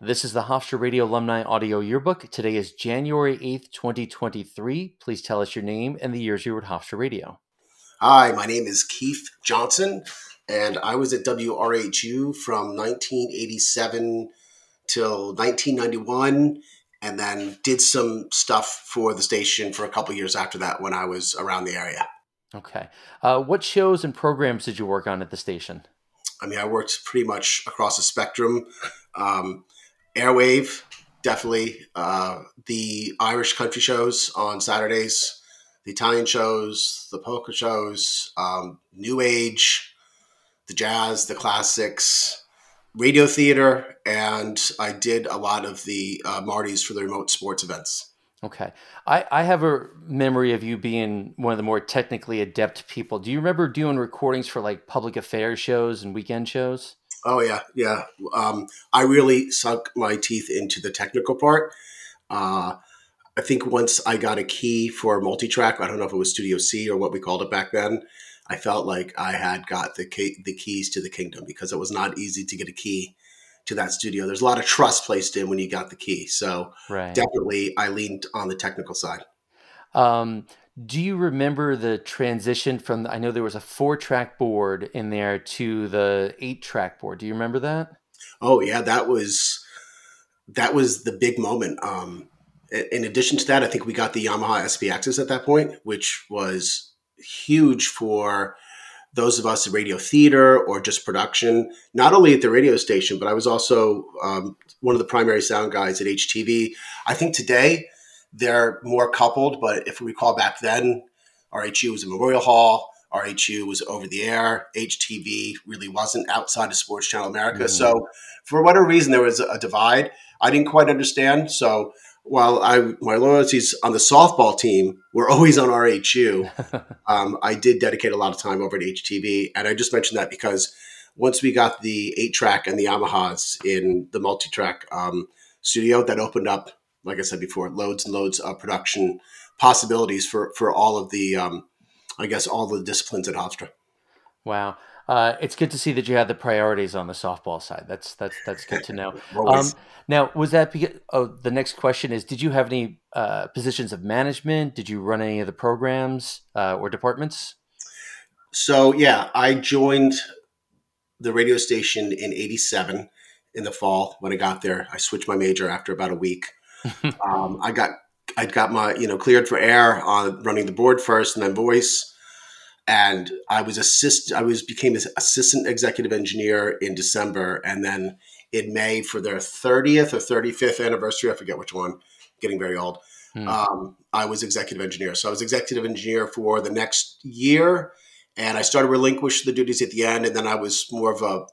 This is the Hofstra Radio Alumni Audio Yearbook. Today is January 8th, 2023. Please tell us your name and the years you were at Hofstra Radio. Hi, my name is Keith Johnson, and I was at WRHU from 1987 till 1991, and then did some stuff for the station for a couple years after that when I was around the area. Okay. Uh, what shows and programs did you work on at the station? I mean, I worked pretty much across the spectrum. Um, Airwave, definitely. Uh, the Irish country shows on Saturdays, the Italian shows, the polka shows, um, New Age, the jazz, the classics, radio theater, and I did a lot of the uh, Marti's for the remote sports events. Okay. I, I have a memory of you being one of the more technically adept people. Do you remember doing recordings for like public affairs shows and weekend shows? Oh yeah, yeah. Um, I really sunk my teeth into the technical part. Uh, I think once I got a key for multi-track, I don't know if it was Studio C or what we called it back then. I felt like I had got the key, the keys to the kingdom because it was not easy to get a key to that studio. There's a lot of trust placed in when you got the key. So right. definitely, I leaned on the technical side. Um, do you remember the transition from? I know there was a four-track board in there to the eight-track board. Do you remember that? Oh yeah, that was that was the big moment. Um, in addition to that, I think we got the Yamaha SPXs at that point, which was huge for those of us in radio theater or just production, not only at the radio station, but I was also um, one of the primary sound guys at HTV. I think today they're more coupled, but if we recall back then, RHU was a Memorial Hall, RHU was over the air, HTV really wasn't outside of Sports Channel America. Mm. So, for whatever reason, there was a divide. I didn't quite understand. So, while I my loyalties on the softball team were always on RHU, um, I did dedicate a lot of time over at HTV, and I just mentioned that because once we got the eight track and the Yamahas in the multi track um, studio, that opened up like I said before, loads and loads of production possibilities for for all of the, um, I guess, all the disciplines at Hofstra. Wow. Uh, it's good to see that you had the priorities on the softball side. That's that's that's good to know. um, now, was that because? Oh, the next question is: Did you have any uh, positions of management? Did you run any of the programs uh, or departments? So yeah, I joined the radio station in '87 in the fall when I got there. I switched my major after about a week um, I got I got my you know cleared for air on running the board first, and then voice. And I was assist I was became an assistant executive engineer in December, and then in May for their 30th or 35th anniversary, I forget which one. Getting very old. Hmm. Um, I was executive engineer, so I was executive engineer for the next year, and I started relinquish the duties at the end, and then I was more of a,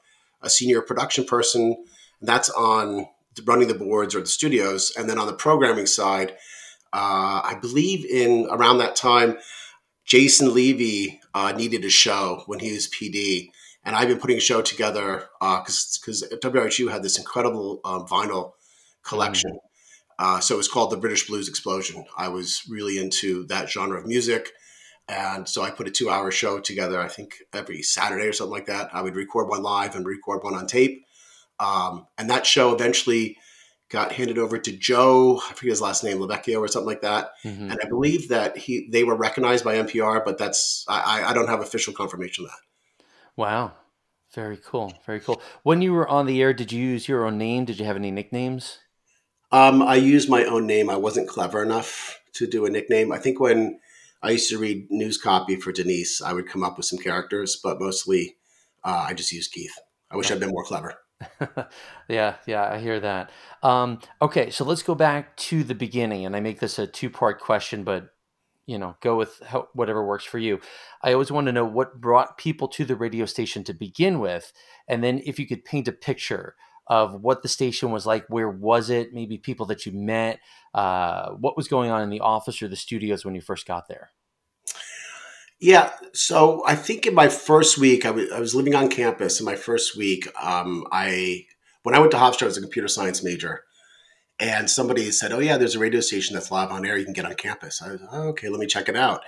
a senior production person. That's on running the boards or the studios. And then on the programming side, uh, I believe in around that time, Jason Levy uh, needed a show when he was PD. And I've been putting a show together because uh, WRHU had this incredible um, vinyl collection. Mm-hmm. Uh, so it was called the British Blues Explosion. I was really into that genre of music. And so I put a two hour show together, I think every Saturday or something like that. I would record one live and record one on tape. Um, and that show eventually got handed over to Joe, I forget his last name, Lavecchio or something like that. Mm-hmm. And I believe that he they were recognized by NPR, but that's I, I don't have official confirmation of that. Wow. Very cool. Very cool. When you were on the air, did you use your own name? Did you have any nicknames? Um, I used my own name. I wasn't clever enough to do a nickname. I think when I used to read news copy for Denise, I would come up with some characters, but mostly uh, I just used Keith. I wish I'd been more clever. yeah, yeah, I hear that. Um, okay, so let's go back to the beginning, and I make this a two-part question, but you know, go with how, whatever works for you. I always want to know what brought people to the radio station to begin with, and then if you could paint a picture of what the station was like, where was it, maybe people that you met, uh, what was going on in the office or the studios when you first got there. Yeah. So I think in my first week, I was, was living on campus. In my first week, um, I when I went to Hofstra, I was a computer science major, and somebody said, "Oh yeah, there's a radio station that's live on air. You can get on campus." I was oh, okay. Let me check it out,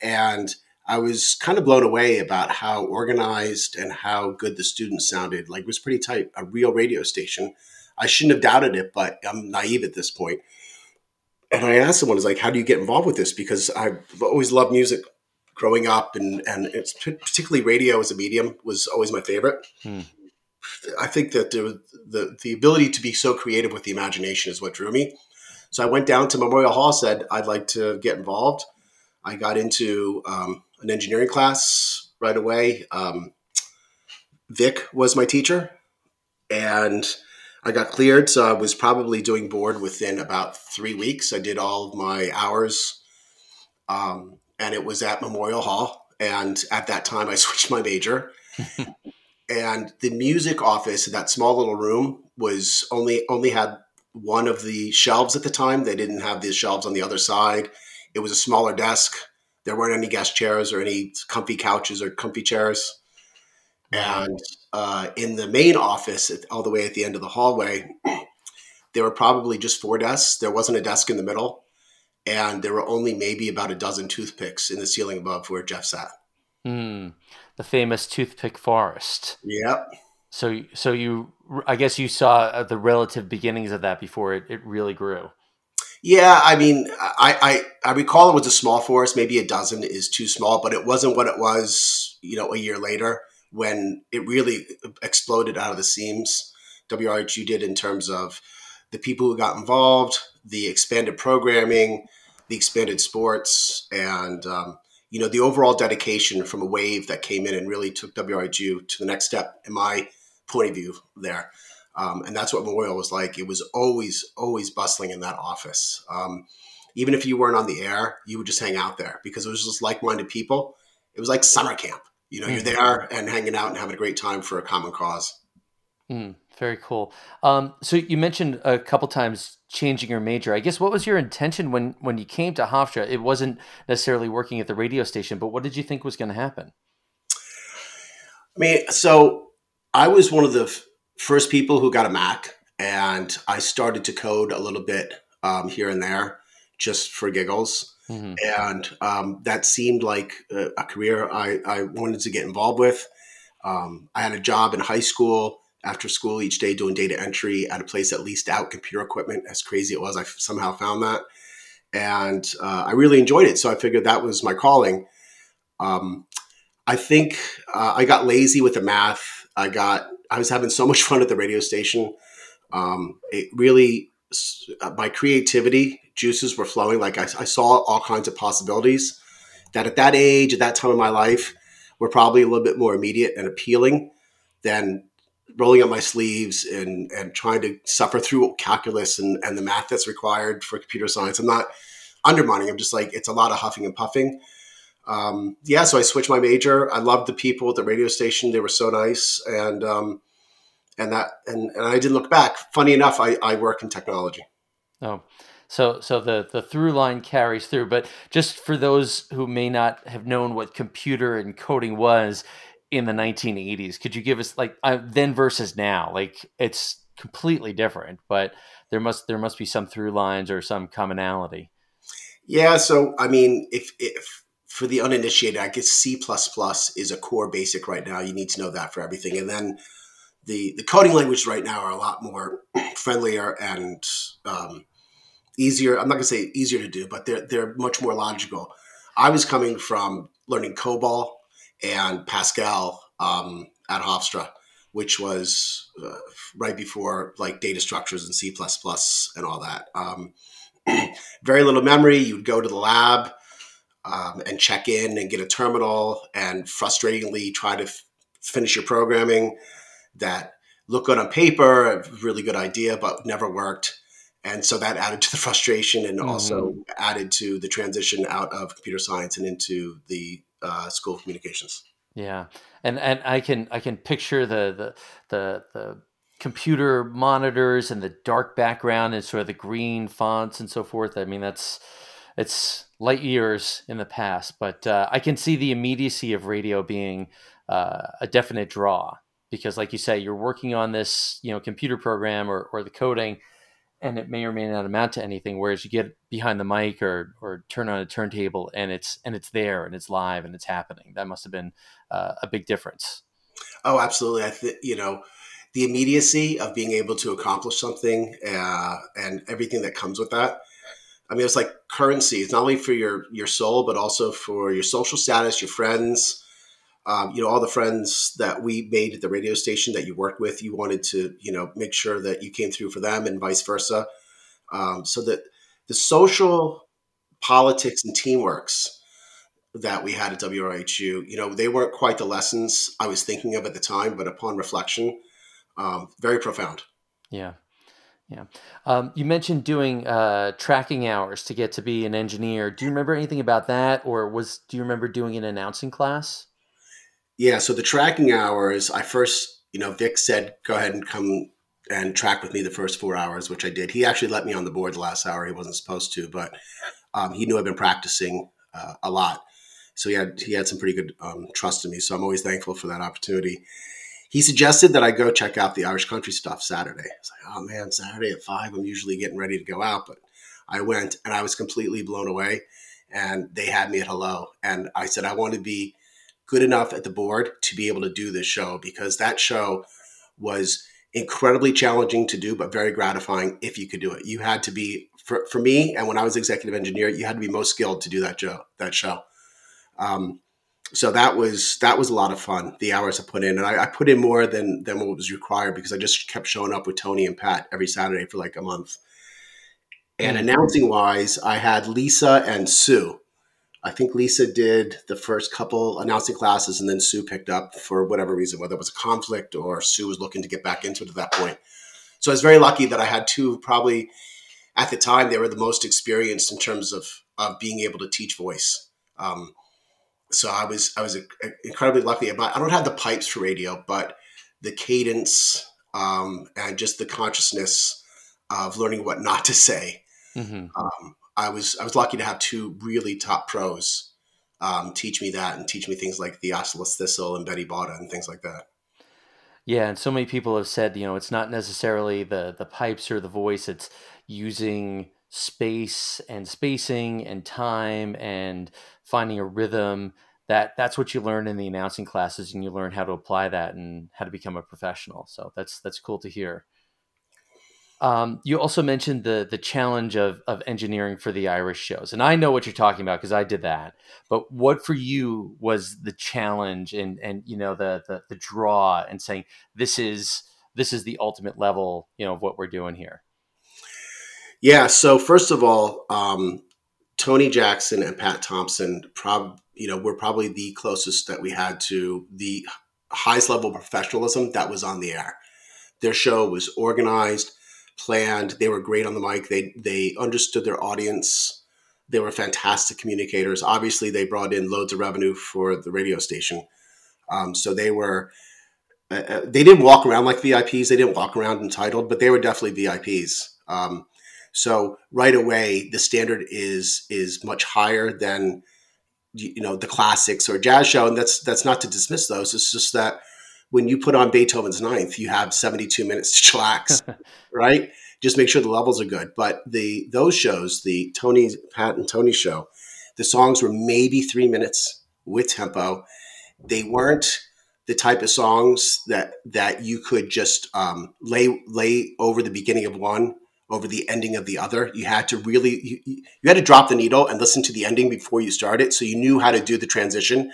and I was kind of blown away about how organized and how good the students sounded. Like it was pretty tight, a real radio station. I shouldn't have doubted it, but I'm naive at this point. And I asked someone, "Is like, how do you get involved with this?" Because I've always loved music growing up, and and it's particularly radio as a medium was always my favorite. Hmm. I think that the, the the ability to be so creative with the imagination is what drew me. So I went down to Memorial Hall, said I'd like to get involved. I got into um, an engineering class right away. Um, Vic was my teacher, and I got cleared. So I was probably doing board within about three weeks. I did all of my hours, um, and it was at Memorial Hall. And at that time, I switched my major. and the music office, in that small little room, was only only had one of the shelves at the time. They didn't have the shelves on the other side. It was a smaller desk. There weren't any guest chairs or any comfy couches or comfy chairs. And uh, in the main office, all the way at the end of the hallway, there were probably just four desks. There wasn't a desk in the middle. And there were only maybe about a dozen toothpicks in the ceiling above where Jeff sat. Mm, the famous toothpick forest. Yep. So, so you, I guess you saw uh, the relative beginnings of that before it, it really grew. Yeah, I mean, I, I, I recall it was a small forest. Maybe a dozen is too small, but it wasn't what it was, you know, a year later when it really exploded out of the seams. WRHU did in terms of the people who got involved, the expanded programming, the expanded sports, and um, you know the overall dedication from a wave that came in and really took WRHU to the next step, in my point of view. There, um, and that's what Memorial was like. It was always, always bustling in that office. Um, even if you weren't on the air, you would just hang out there because it was just like-minded people. It was like summer camp. You know, mm-hmm. you're there and hanging out and having a great time for a common cause. Mm, very cool. Um, so you mentioned a couple times changing your major. I guess what was your intention when when you came to Hofstra? It wasn't necessarily working at the radio station, but what did you think was going to happen? I mean, so I was one of the first people who got a Mac, and I started to code a little bit um, here and there just for giggles. Mm-hmm. And um, that seemed like a, a career I, I, wanted to get involved with. Um, I had a job in high school after school each day doing data entry at a place that leased out computer equipment. As crazy it was, I somehow found that. And uh, I really enjoyed it. So I figured that was my calling. Um, I think uh, I got lazy with the math. I got I was having so much fun at the radio station. Um, it really, uh, my creativity juices were flowing. Like I, I, saw all kinds of possibilities that at that age, at that time of my life, were probably a little bit more immediate and appealing than rolling up my sleeves and, and trying to suffer through calculus and, and the math that's required for computer science. I'm not undermining. I'm just like, it's a lot of huffing and puffing um, yeah, so I switched my major. I loved the people at the radio station; they were so nice, and um, and that and, and I didn't look back. Funny enough, I, I work in technology. Oh, so so the the through line carries through. But just for those who may not have known what computer and coding was in the 1980s, could you give us like uh, then versus now? Like it's completely different, but there must there must be some through lines or some commonality. Yeah. So I mean, if if for the uninitiated, I guess C is a core basic right now. You need to know that for everything. And then the, the coding languages right now are a lot more friendlier and um, easier. I'm not going to say easier to do, but they're, they're much more logical. I was coming from learning COBOL and Pascal um, at Hofstra, which was uh, right before like data structures and C++ and all that. Um, very little memory. You'd go to the lab um, and check in and get a terminal and frustratingly try to f- finish your programming that look good on paper, a really good idea, but never worked. And so that added to the frustration and mm-hmm. also added to the transition out of computer science and into the uh, school of communications. Yeah, and and I can I can picture the the the, the computer monitors and the dark background and sort of the green fonts and so forth. I mean, that's it's light years in the past, but uh, I can see the immediacy of radio being uh, a definite draw because, like you say, you're working on this, you know, computer program or, or the coding, and it may or may not amount to anything. Whereas you get behind the mic or or turn on a turntable and it's and it's there and it's live and it's happening. That must have been uh, a big difference. Oh, absolutely. I think you know the immediacy of being able to accomplish something uh, and everything that comes with that. I mean, it's like currency. It's not only for your your soul, but also for your social status, your friends. Um, you know, all the friends that we made at the radio station that you worked with. You wanted to, you know, make sure that you came through for them, and vice versa. Um, so that the social politics and teamworks that we had at WRHU, you know, they weren't quite the lessons I was thinking of at the time, but upon reflection, um, very profound. Yeah. Yeah. Um, you mentioned doing uh, tracking hours to get to be an engineer. Do you remember anything about that, or was do you remember doing an announcing class? Yeah. So the tracking hours, I first, you know, Vic said, "Go ahead and come and track with me the first four hours," which I did. He actually let me on the board the last hour. He wasn't supposed to, but um, he knew I've been practicing uh, a lot, so he had he had some pretty good um, trust in me. So I'm always thankful for that opportunity he suggested that I go check out the Irish country stuff Saturday. I was like, oh man, Saturday at five, I'm usually getting ready to go out. But I went and I was completely blown away. And they had me at hello. And I said, I want to be good enough at the board to be able to do this show because that show was incredibly challenging to do, but very gratifying if you could do it. You had to be, for, for me, and when I was executive engineer, you had to be most skilled to do that show. That show. Um, so that was that was a lot of fun. The hours I put in, and I, I, put in more than than what was required because I just kept showing up with Tony and Pat every Saturday for like a month. And mm-hmm. announcing wise, I had Lisa and Sue. I think Lisa did the first couple announcing classes, and then Sue picked up for whatever reason, whether it was a conflict or Sue was looking to get back into it at that point. So I was very lucky that I had two. Probably at the time, they were the most experienced in terms of of being able to teach voice. Um, so I was I was incredibly lucky. About I don't have the pipes for radio, but the cadence um, and just the consciousness of learning what not to say. Mm-hmm. Um, I was I was lucky to have two really top pros um, teach me that and teach me things like Theophilus Thistle and Betty Botter and things like that. Yeah, and so many people have said, you know, it's not necessarily the the pipes or the voice; it's using space and spacing and time and finding a rhythm that that's what you learn in the announcing classes and you learn how to apply that and how to become a professional so that's that's cool to hear um, you also mentioned the the challenge of of engineering for the Irish shows, and I know what you're talking about because I did that. But what for you was the challenge and and you know the, the the draw and saying this is this is the ultimate level you know of what we're doing here. Yeah. So first of all, um, Tony Jackson and Pat Thompson, prob you know, were probably the closest that we had to the highest level of professionalism that was on the air. Their show was organized, planned. They were great on the mic. They they understood their audience. They were fantastic communicators. Obviously, they brought in loads of revenue for the radio station. Um, so they were uh, uh they didn't walk around like VIPs. They didn't walk around entitled, but they were definitely VIPs. Um, so right away, the standard is is much higher than you know the classics or jazz show, and that's that's not to dismiss those. It's just that when you put on Beethoven's Ninth, you have seventy two minutes to chillax, right? Just make sure the levels are good. But the those shows, the Tony Pat and Tony show, the songs were maybe three minutes with tempo. They weren't the type of songs that that you could just um, lay lay over the beginning of one over the ending of the other. You had to really you, you had to drop the needle and listen to the ending before you started, so you knew how to do the transition.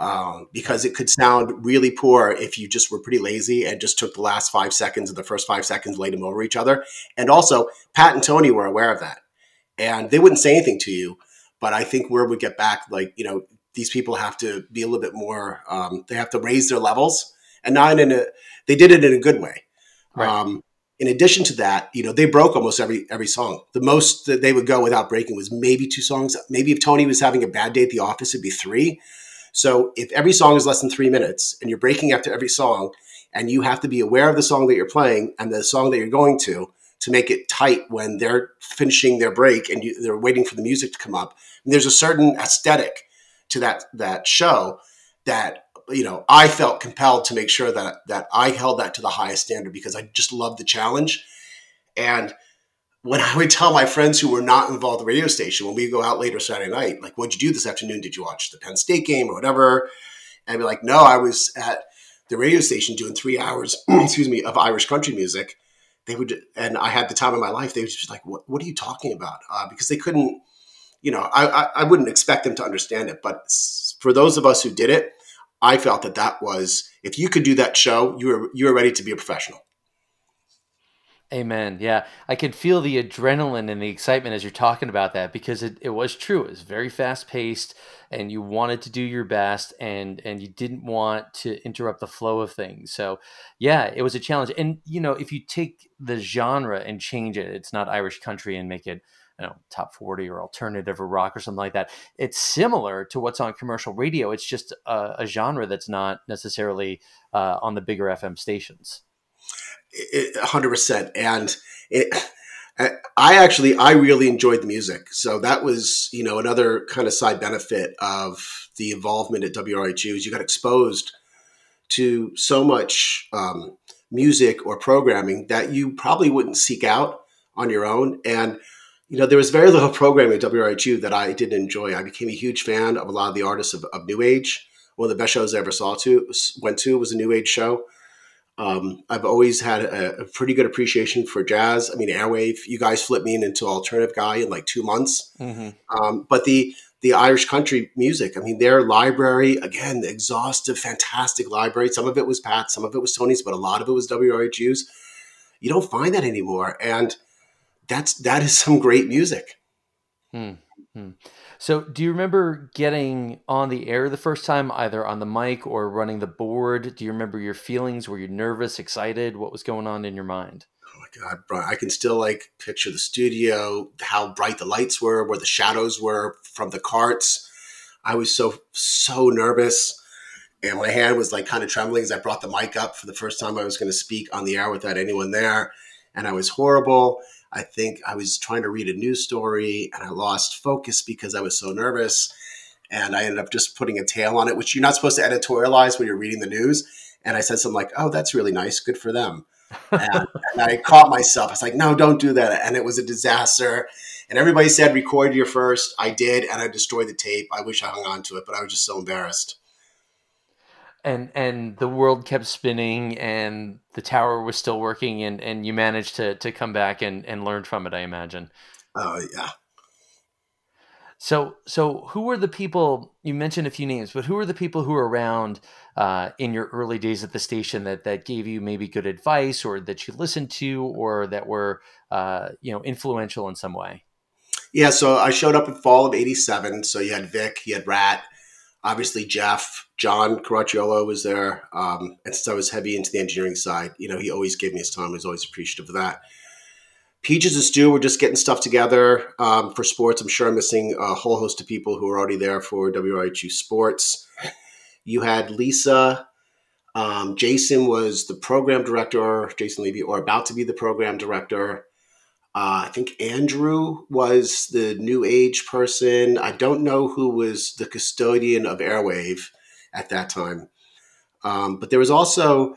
Um, because it could sound really poor if you just were pretty lazy and just took the last five seconds and the first five seconds laid them over each other. And also, Pat and Tony were aware of that, and they wouldn't say anything to you. But I think where we get back, like you know, these people have to be a little bit more. Um, they have to raise their levels, and not in a. They did it in a good way. Right. Um, in addition to that, you know, they broke almost every every song. The most that they would go without breaking was maybe two songs. Maybe if Tony was having a bad day at the office, it'd be three. So if every song is less than three minutes and you're breaking after every song, and you have to be aware of the song that you're playing and the song that you're going to to make it tight when they're finishing their break and you, they're waiting for the music to come up. And there's a certain aesthetic to that that show that you know, I felt compelled to make sure that that I held that to the highest standard because I just love the challenge. And when I would tell my friends who were not involved in the radio station, when we go out later Saturday night, like, what'd you do this afternoon? Did you watch the Penn State game or whatever? And I'd be like, no, I was at the radio station doing three hours, excuse me, of Irish country music, they would, and I had the time of my life. They would just like, "What? What are you talking about?" Uh, because they couldn't, you know, I, I, I wouldn't expect them to understand it. But for those of us who did it, I felt that that was if you could do that show, you were you were ready to be a professional. Amen. Yeah. I could feel the adrenaline and the excitement as you're talking about that because it, it was true. It was very fast paced and you wanted to do your best and and you didn't want to interrupt the flow of things. So yeah, it was a challenge. And you know, if you take the genre and change it, it's not Irish country and make it you know top 40 or alternative or rock or something like that it's similar to what's on commercial radio it's just a, a genre that's not necessarily uh, on the bigger fm stations hundred percent. And it, I actually, I really enjoyed the music. So that was, you know, another kind of side benefit of the involvement at WRHU is you got exposed to so much um, music or programming that you probably wouldn't seek out on your own. And, you know, there was very little programming at WRHU that I didn't enjoy. I became a huge fan of a lot of the artists of, of New Age. One of the best shows I ever saw to went to was a New Age show. Um, I've always had a, a, pretty good appreciation for jazz. I mean, Airwave, you guys flipped me into alternative guy in like two months. Mm-hmm. Um, but the the Irish country music, I mean, their library again, the exhaustive, fantastic library. Some of it was Pat, some of it was Tony's, but a lot of it was WRHU's. You don't find that anymore, and that's that is some great music. Mm-hmm. So, do you remember getting on the air the first time, either on the mic or running the board? Do you remember your feelings? Were you nervous, excited? What was going on in your mind? Oh my God, bro. I can still like picture the studio, how bright the lights were, where the shadows were from the carts. I was so, so nervous. And my hand was like kind of trembling as I brought the mic up for the first time I was going to speak on the air without anyone there. And I was horrible. I think I was trying to read a news story and I lost focus because I was so nervous. And I ended up just putting a tail on it, which you're not supposed to editorialize when you're reading the news. And I said something like, oh, that's really nice. Good for them. and, and, I caught myself. I was like, no, don't do that. And it was a disaster. And everybody said, record your first. I did. And I destroyed the tape. I wish I hung on to it, but I was just so embarrassed and and the world kept spinning and the tower was still working and and you managed to to come back and and learn from it i imagine. Oh yeah. So so who were the people you mentioned a few names but who were the people who were around uh, in your early days at the station that that gave you maybe good advice or that you listened to or that were uh, you know influential in some way? Yeah so i showed up in fall of 87 so you had vic you had rat obviously Jeff, John Caracciolo was there. Um, and since I was heavy into the engineering side, you know, he always gave me his time. I was always appreciative of that. Peaches and Stu were just getting stuff together um, for sports. I'm sure I'm missing a whole host of people who are already there for WRHU Sports. You had Lisa. Um, Jason was the program director, Jason Levy, or about to be the program director. Uh, I think Andrew was the new age person. I don't know who was the custodian of Airwave at that time. Um, but there was also,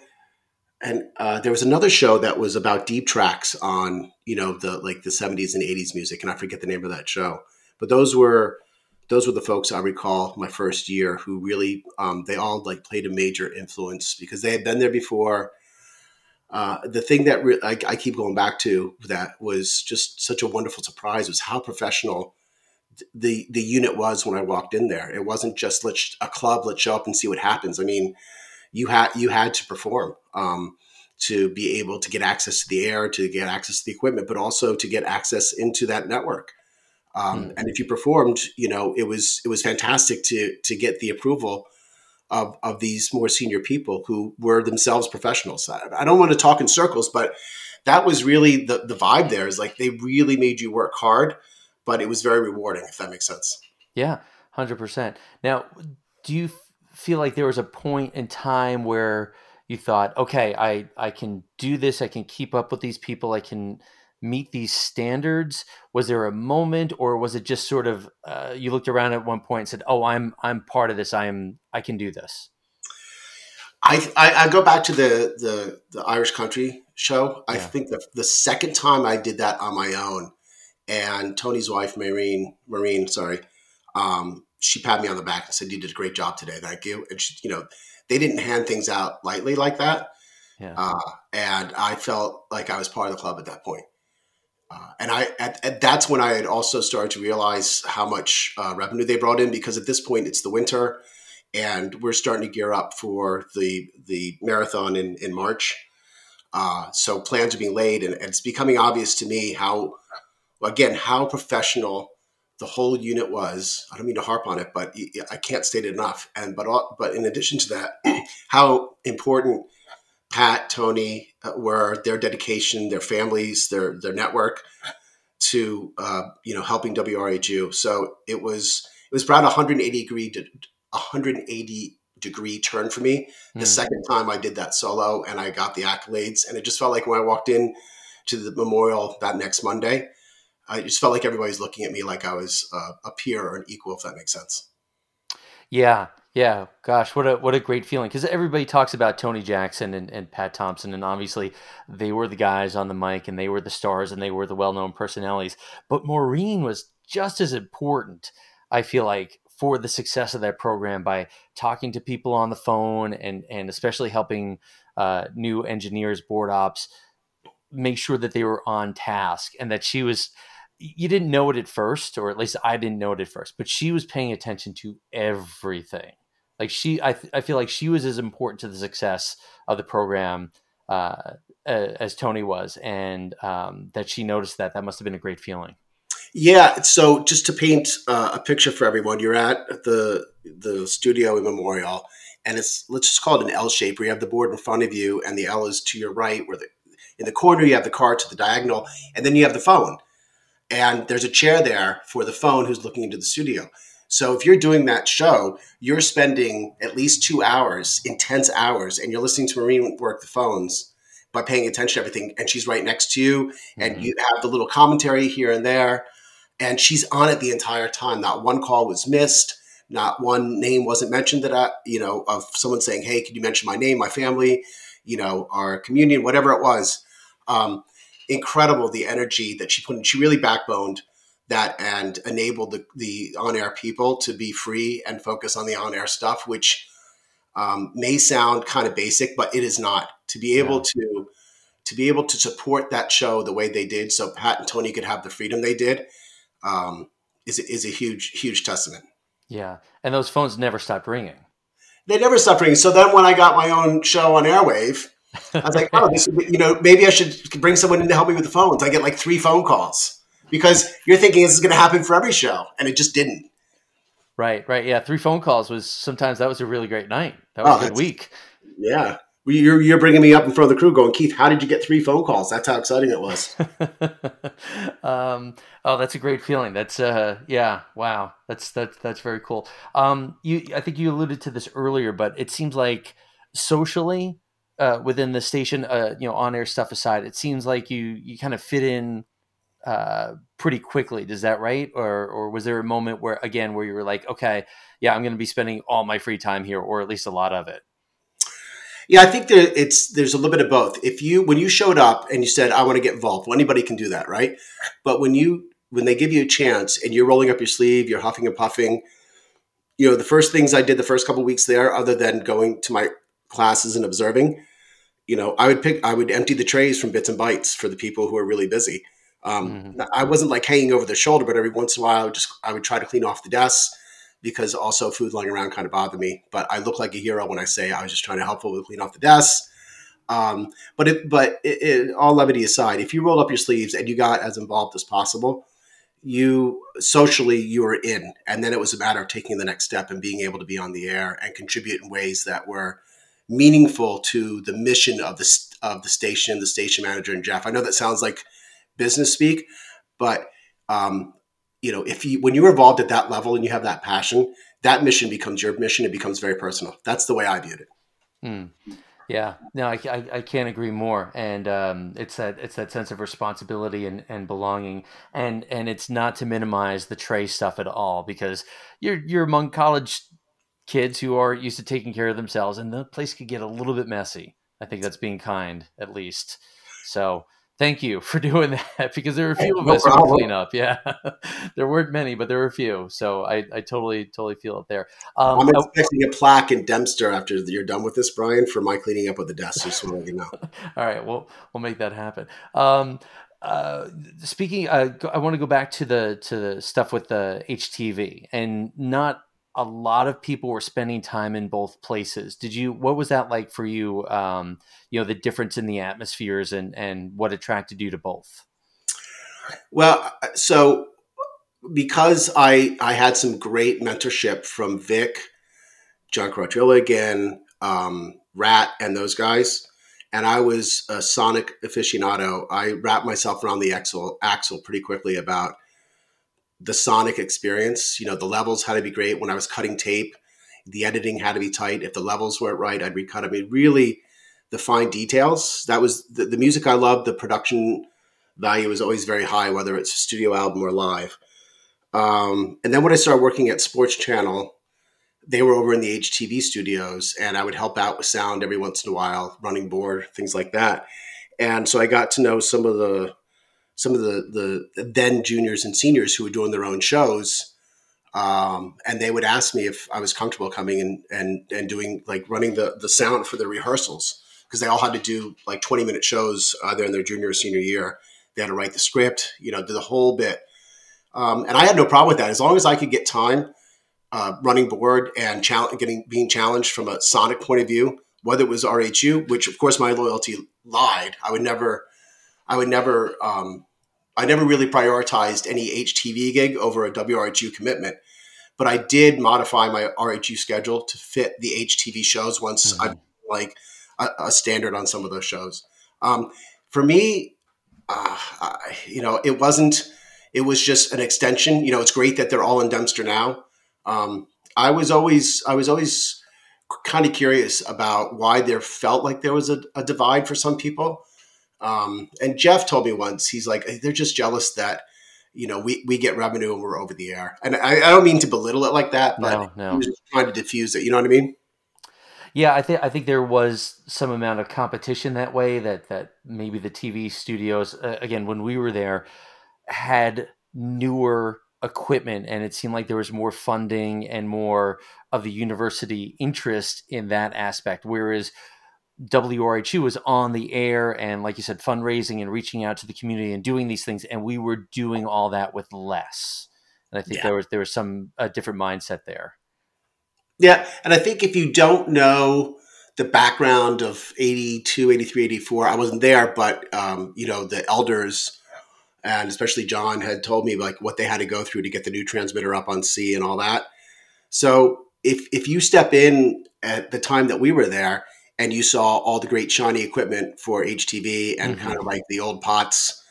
and uh, there was another show that was about deep tracks on, you know, the like the 70s and 80s music, and I forget the name of that show. But those were those were the folks I recall my first year who really um, they all like played a major influence because they had been there before uh, the thing that re- I, I, keep going back to that was just such a wonderful surprise was how professional the the unit was when I walked in there. It wasn't just let's a club, let's show up and see what happens. I mean, you had you had to perform um, to be able to get access to the air, to get access to the equipment, but also to get access into that network. Um, mm. And if you performed, you know, it was it was fantastic to to get the approval of, of these more senior people who were themselves professionals. I, I don't want to talk in circles, but that was really the, the vibe there is like they really made you work hard, but it was very rewarding, if that makes sense. Yeah, 100%. Now, do you feel like there was a point in time where you thought, okay, I, I can do this, I can keep up with these people, I can meet these standards? Was there a moment, or was it just sort of uh, you looked around at one point and said, "Oh, I'm I'm part of this. I am I can do this." I, I, I go back to the the the Irish country show. I think the the second time I did that on my own, and Tony's wife, Maureen, Maureen, sorry, um, she patted me on the back and said, "You did a great job today. Thank you." And she, you know, they didn't hand things out lightly like that. Yeah. Uh, and I felt like I was part of the club at that point. Uh, and I at, at, that's when I had also started to realize how much uh, revenue they brought in because at this point it's the winter, and we're starting to gear up for the the marathon in in March. Uh, so plans are being laid, and, and, it's becoming obvious to me how, again, how professional the whole unit was. I don't mean to harp on it, but I can't state it enough. And but all, but in addition to that, how important Pat, Tony uh, were their dedication, their families, their their network to uh, you know helping WRHU. So it was it was about 180 degree 180 degree turn for me. The mm. second time I did that solo and I got the accolades, and it just felt like when I walked in to the memorial that next Monday, I just felt like everybody's looking at me like I was uh, a peer or an equal, if that makes sense. Yeah, yeah. Gosh, what a what a great feeling because everybody talks about Tony Jackson and, and Pat Thompson, and obviously they were the guys on the mic and they were the stars and they were the well known personalities. But Maureen was just as important. I feel like for the success of that program by talking to people on the phone and and especially helping uh, new engineers, board ops, make sure that they were on task and that she was. You didn't know it at first, or at least I didn't know it at first, but she was paying attention to everything. Like she, I, I feel like she was as important to the success of the program uh, as Tony was, and um, that she noticed that. That must have been a great feeling. Yeah. So just to paint uh, a picture for everyone, you're at the the studio in Memorial, and it's let's just call it an L shape where you have the board in front of you, and the L is to your right. Where the in the corner you have the car to the diagonal, and then you have the phone, and there's a chair there for the phone who's looking into the studio. So if you're doing that show, you're spending at least two hours, intense hours, and you're listening to Maureen work the phones by paying attention to everything. And she's right next to you, and mm-hmm. you have the little commentary here and there and she's on it the entire time. Not one call was missed. Not one name wasn't mentioned that I, you know, of someone saying, "Hey, can you mention my name, my family, you know, our communion, whatever it was." Um, incredible the energy that she put in. She really backboned that and enabled the, the on-air people to be free and focus on the on-air stuff, which um, may sound kind of basic, but it is not. To be able yeah. to to be able to support that show the way they did, so Pat and Tony could have the freedom they did, um, is is a huge huge testament. Yeah, and those phones never stopped ringing. They never stopped ringing. So then, when I got my own show on Airwave, I was like, oh, this, you know, maybe I should bring someone in to help me with the phones. I get like three phone calls because you're thinking this is going to happen for every show, and it just didn't. Right, right, yeah. Three phone calls was sometimes that was a really great night. That was oh, a good week. Yeah, you're, you're bringing me up in front of the crew going, Keith, how did you get three phone calls? That's how exciting it was. um, oh, that's a great feeling. That's, uh, yeah, wow. That's, that's, that's very cool. Um, you, I think you alluded to this earlier, but it seems like socially, uh, within the station, uh, you know, on air stuff aside, it seems like you, you kind of fit in, uh, pretty quickly. Does that right? Or, or was there a moment where, again, where you were like, okay, yeah, I'm going to be spending all my free time here, or at least a lot of it? Yeah, I think there it's there's a little bit of both. If you when you showed up and you said I want to get involved, well, anybody can do that, right? But when you when they give you a chance and you're rolling up your sleeve, you're huffing and puffing, you know, the first things I did the first couple weeks there, other than going to my classes and observing, you know, I would pick I would empty the trays from bits and bytes for the people who are really busy. Um, mm-hmm. I wasn't like hanging over their shoulder, but every once in a while, I would just I would try to clean off the desks because also food lying around kind of bothered me. But I look like a hero when I say I was just trying to help with clean off the desks. Um, but it, but it, it, all levity aside, if you rolled up your sleeves and you got as involved as possible, you socially you were in, and then it was a matter of taking the next step and being able to be on the air and contribute in ways that were meaningful to the mission of the of the station, the station manager, and Jeff. I know that sounds like business speak, but um, you know, if you when you're involved at that level and you have that passion, that mission becomes your mission. It becomes very personal. That's the way I viewed it. Mm. Yeah, no, I, I, I, can't agree more. And um, it's that it's that sense of responsibility and, and belonging, and and it's not to minimize the tray stuff at all because you're you're among college kids who are used to taking care of themselves, and the place could get a little bit messy. I think that's being kind, at least. So Thank you for doing that because there were a few of no us who were clean up. Yeah, there weren't many, but there were a few. So I, I totally, totally feel it there. Um, I'm expecting a plaque in Dempster after you're done with this, Brian, for my cleaning up of the desk. Just so you know. All right, well, we'll make that happen. Um, uh, speaking, uh, I want to go back to the to the stuff with the HTV, and not a lot of people were spending time in both places. Did you? What was that like for you? Um, you know, the difference in the atmospheres and and what attracted you to both. Well, so because I I had some great mentorship from Vic, John Quadrilla again, um, Rat, and those guys, and I was a sonic aficionado. I wrapped myself around the axle axle pretty quickly about the sonic experience. You know, the levels had to be great. When I was cutting tape, the editing had to be tight. If the levels weren't right, I'd recut. I mean, really, the fine details. That was the, the music I loved. The production value was always very high, whether it's a studio album or live. Um, and then when I started working at Sports Channel, they were over in the HTV studios, and I would help out with sound every once in a while, running board, things like that. And so I got to know some of the some of the the then juniors and seniors who were doing their own shows. Um, and they would ask me if I was comfortable coming and and and doing like running the the sound for the rehearsals because they all had to do like 20 minute shows either in their junior or senior year. They had to write the script, you know, do the whole bit. Um, and I had no problem with that as long as I could get time uh, running board and challenge, getting being challenged from a sonic point of view, whether it was RHU, which of course my loyalty lied. I would never, I would never um, I never really prioritized any HTV gig over a WRHU commitment, but I did modify my RHU schedule to fit the HTV shows once mm-hmm. I like a, a, standard on some of those shows. Um, for me, uh, I, you know, it wasn't. It was just an extension. You know, it's great that they're all in Dempster now. Um, I was always, I was always kind of curious about why there felt like there was a, a divide for some people. Um, and Jeff told me once, he's like, they're just jealous that, you know, we, we get revenue and we're over the air. And I, I don't mean to belittle it like that, but no, no. he was trying to diffuse it. You know what I mean? Yeah, I think I think there was some amount of competition that way. That that maybe the TV studios, uh, again, when we were there, had newer equipment, and it seemed like there was more funding and more of the university interest in that aspect. Whereas WRHU was on the air and, like you said, fundraising and reaching out to the community and doing these things, and we were doing all that with less. And I think yeah. there was there was some a different mindset there. Yeah, and I think if you don't know the background of 82, 83, 84, I wasn't there, but um, you know the elders and especially John had told me like what they had to go through to get the new transmitter up on C and all that. So if if you step in at the time that we were there and you saw all the great shiny equipment for HTV and mm-hmm. kind of like the old pots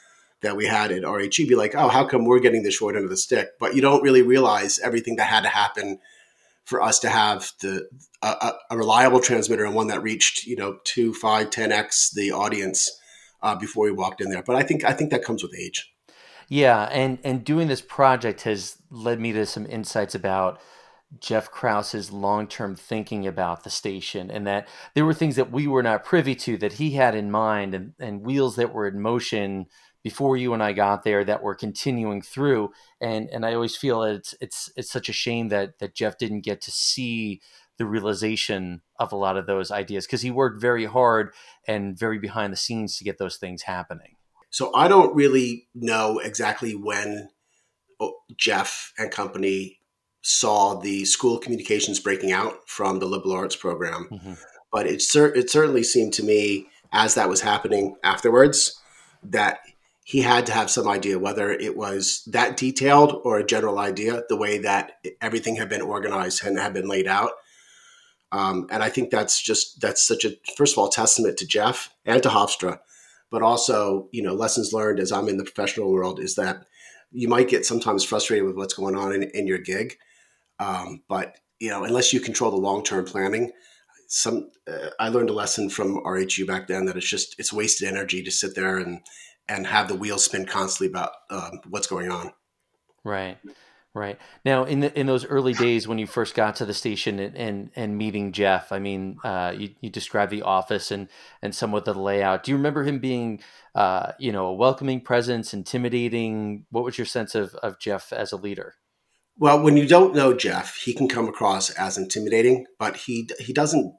that we had at RHU, be like, oh, how come we're getting the short end of the stick? But you don't really realize everything that had to happen for us to have the a, a reliable transmitter and one that reached you know two, five, ten x the audience uh, before we walked in there. But I think I think that comes with age. Yeah, and and doing this project has led me to some insights about Jeff Krause's long term thinking about the station, and that there were things that we were not privy to that he had in mind, and, and wheels that were in motion before you and I got there that were continuing through. And and I always feel that it's it's it's such a shame that that Jeff didn't get to see the realization of a lot of those ideas because he worked very hard and very behind the scenes to get those things happening. So I don't really know exactly when oh, Jeff and company saw the school communications breaking out from the liberal arts program. Mm-hmm. But it, cer- it certainly seemed to me, as that was happening afterwards, that he had to have some idea whether it was that detailed or a general idea, the way that everything had been organized and had been laid out. Um, and I think that's just that's such a first of all testament to Jeff and to Hofstra, but also you know lessons learned as I'm in the professional world is that you might get sometimes frustrated with what's going on in, in your gig, um, but you know, unless you control the long term planning, some uh, I learned a lesson from RHU back then that it's just it's wasted energy to sit there and and have the wheels spin constantly about um, what's going on. Right, Right now, in the, in those early days when you first got to the station and and, and meeting Jeff, I mean, uh, you you described the office and and somewhat the layout. Do you remember him being, uh, you know, a welcoming presence, intimidating? What was your sense of of Jeff as a leader? Well, when you don't know Jeff, he can come across as intimidating, but he he doesn't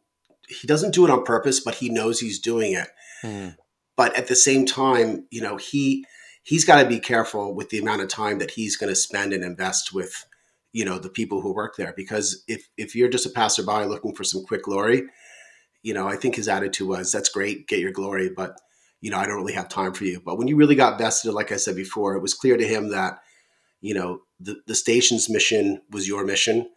he doesn't do it on purpose, but he knows he's doing it. Mm. But at the same time, you know, he he's got to be careful with the amount of time that he's going to spend and invest with you know the people who work there because if if you're just a passerby looking for some quick glory you know i think his attitude was that's great get your glory but you know i don't really have time for you but when you really got vested like i said before it was clear to him that you know the, the station's mission was your mission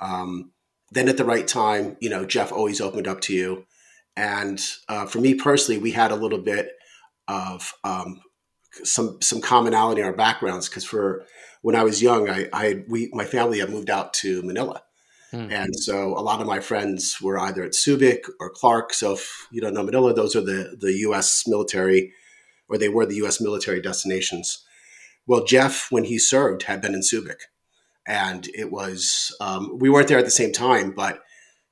um, then at the right time you know jeff always opened up to you and uh, for me personally we had a little bit of um, some some commonality in our backgrounds because for when I was young, I, I we my family had moved out to Manila, mm-hmm. and so a lot of my friends were either at Subic or Clark. So if you don't know Manila, those are the the U.S. military, or they were the U.S. military destinations. Well, Jeff, when he served, had been in Subic, and it was um, we weren't there at the same time, but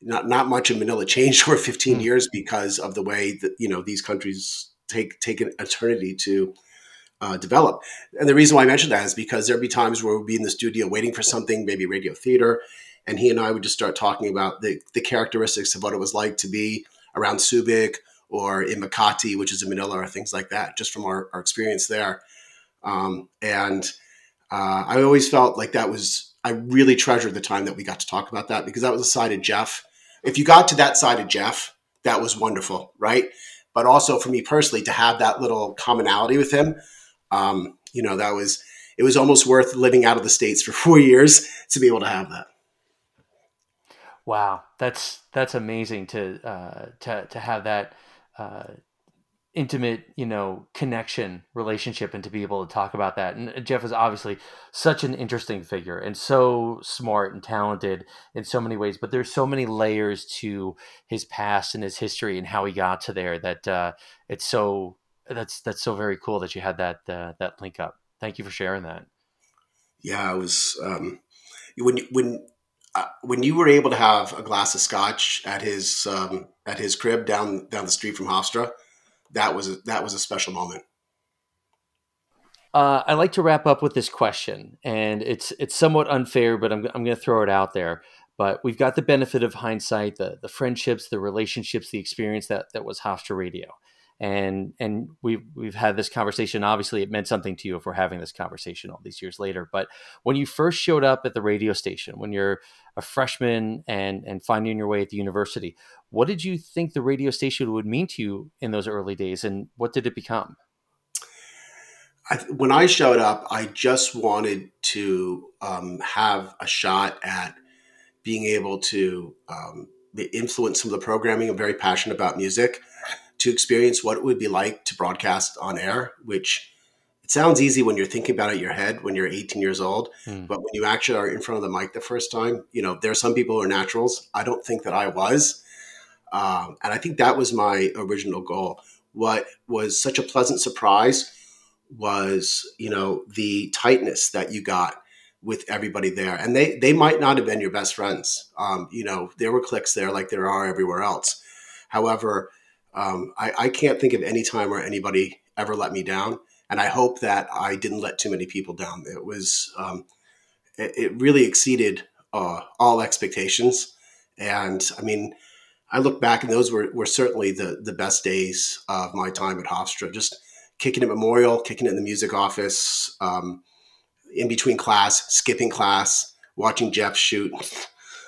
not not much in Manila changed for 15 mm-hmm. years because of the way that you know these countries take take an eternity to uh, develop. And the reason why I mentioned that is because there'd be times where we'd be in the studio waiting for something, maybe radio theater, and he and I would just start talking about the, the characteristics of what it was like to be around Subic or in Makati, which is in Manila, or things like that, just from our, our experience there. Um, and uh, I always felt like that was, I really treasured the time that we got to talk about that because that was a side of Jeff. If you got to that side of Jeff, that was wonderful, right? But also for me personally, to have that little commonality with him, um, you know, that was it was almost worth living out of the states for four years to be able to have that. Wow, that's that's amazing to uh, to to have that uh, intimate, you know, connection relationship and to be able to talk about that. And Jeff is obviously such an interesting figure and so smart and talented in so many ways, but there's so many layers to his past and his history and how he got to there that uh, it's so that's that's so very cool that you had that uh, that link up. Thank you for sharing that. Yeah, I was um, when when uh, when you were able to have a glass of scotch at his um, at his crib down down the street from Hofstra. That was a, that was a special moment. Uh, I like to wrap up with this question, and it's it's somewhat unfair, but I'm I'm going to throw it out there. But we've got the benefit of hindsight, the the friendships, the relationships, the experience that that was Hofstra Radio and and we've we've had this conversation. Obviously, it meant something to you if we're having this conversation all these years later. But when you first showed up at the radio station, when you're a freshman and and finding your way at the university, what did you think the radio station would mean to you in those early days, and what did it become? I, when I showed up, I just wanted to um, have a shot at being able to um, influence some of the programming. I'm very passionate about music to experience what it would be like to broadcast on air, which it sounds easy when you're thinking about it in your head when you're 18 years old. Mm. But when you actually are in front of the mic the first time, you know, there are some people who are naturals. I don't think that I was. Um, and I think that was my original goal. What was such a pleasant surprise was, you know, the tightness that you got with everybody there. And they, they might not have been your best friends. Um, you know, there were cliques there like there are everywhere else. However, um, I, I can't think of any time where anybody ever let me down, and I hope that I didn't let too many people down. It was um, it, it, really exceeded uh, all expectations, and I mean, I look back and those were, were certainly the the best days of my time at Hofstra. Just kicking at Memorial, kicking it in the music office, um, in between class, skipping class, watching Jeff shoot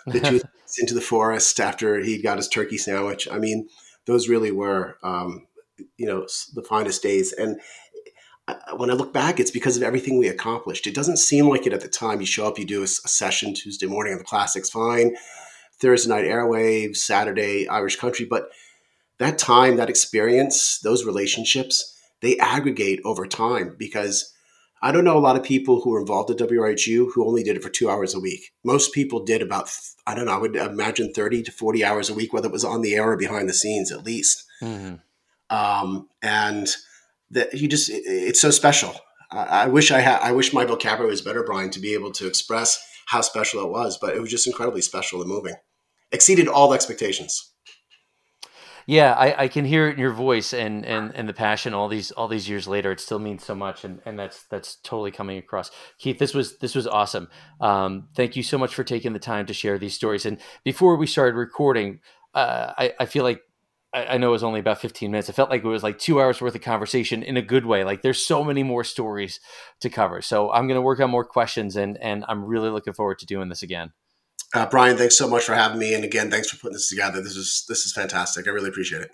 the tooth into the forest after he got his turkey sandwich. I mean those really were, um, you know, the finest days. And when I look back, it's because of everything we accomplished. It doesn't seem like it at the time. You show up, you do a, a session Tuesday morning on the classics, fine. Thursday night airwaves, Saturday Irish country, but that time, that experience, those relationships, they aggregate over time because I don't know a lot of people who were involved at WRHU who only did it for two hours a week. Most people did about, I don't know, I would imagine 30 to 40 hours a week, whether it was on the air or behind the scenes at least. Mm-hmm. Um, and that you just, it, it's so special. I, I wish I had. I wish my vocabulary was better, Brian, to be able to express how special it was. But it was just incredibly special and moving. Exceeded all expectations. Yeah, I, I can hear it in your voice and, and, and the passion all these all these years later. It still means so much, and, and that's that's totally coming across. Keith, this was this was awesome. Um, thank you so much for taking the time to share these stories. And before we started recording, uh, I, I feel like I, know it was only about 15 minutes. It felt like it was like two hours worth of conversation in a good way. Like there's so many more stories to cover. So I'm going to work on more questions and, and I'm really looking forward to doing this again. Uh, Brian, thanks so much for having me. And again, thanks for putting this together. This is, this is fantastic. I really appreciate it.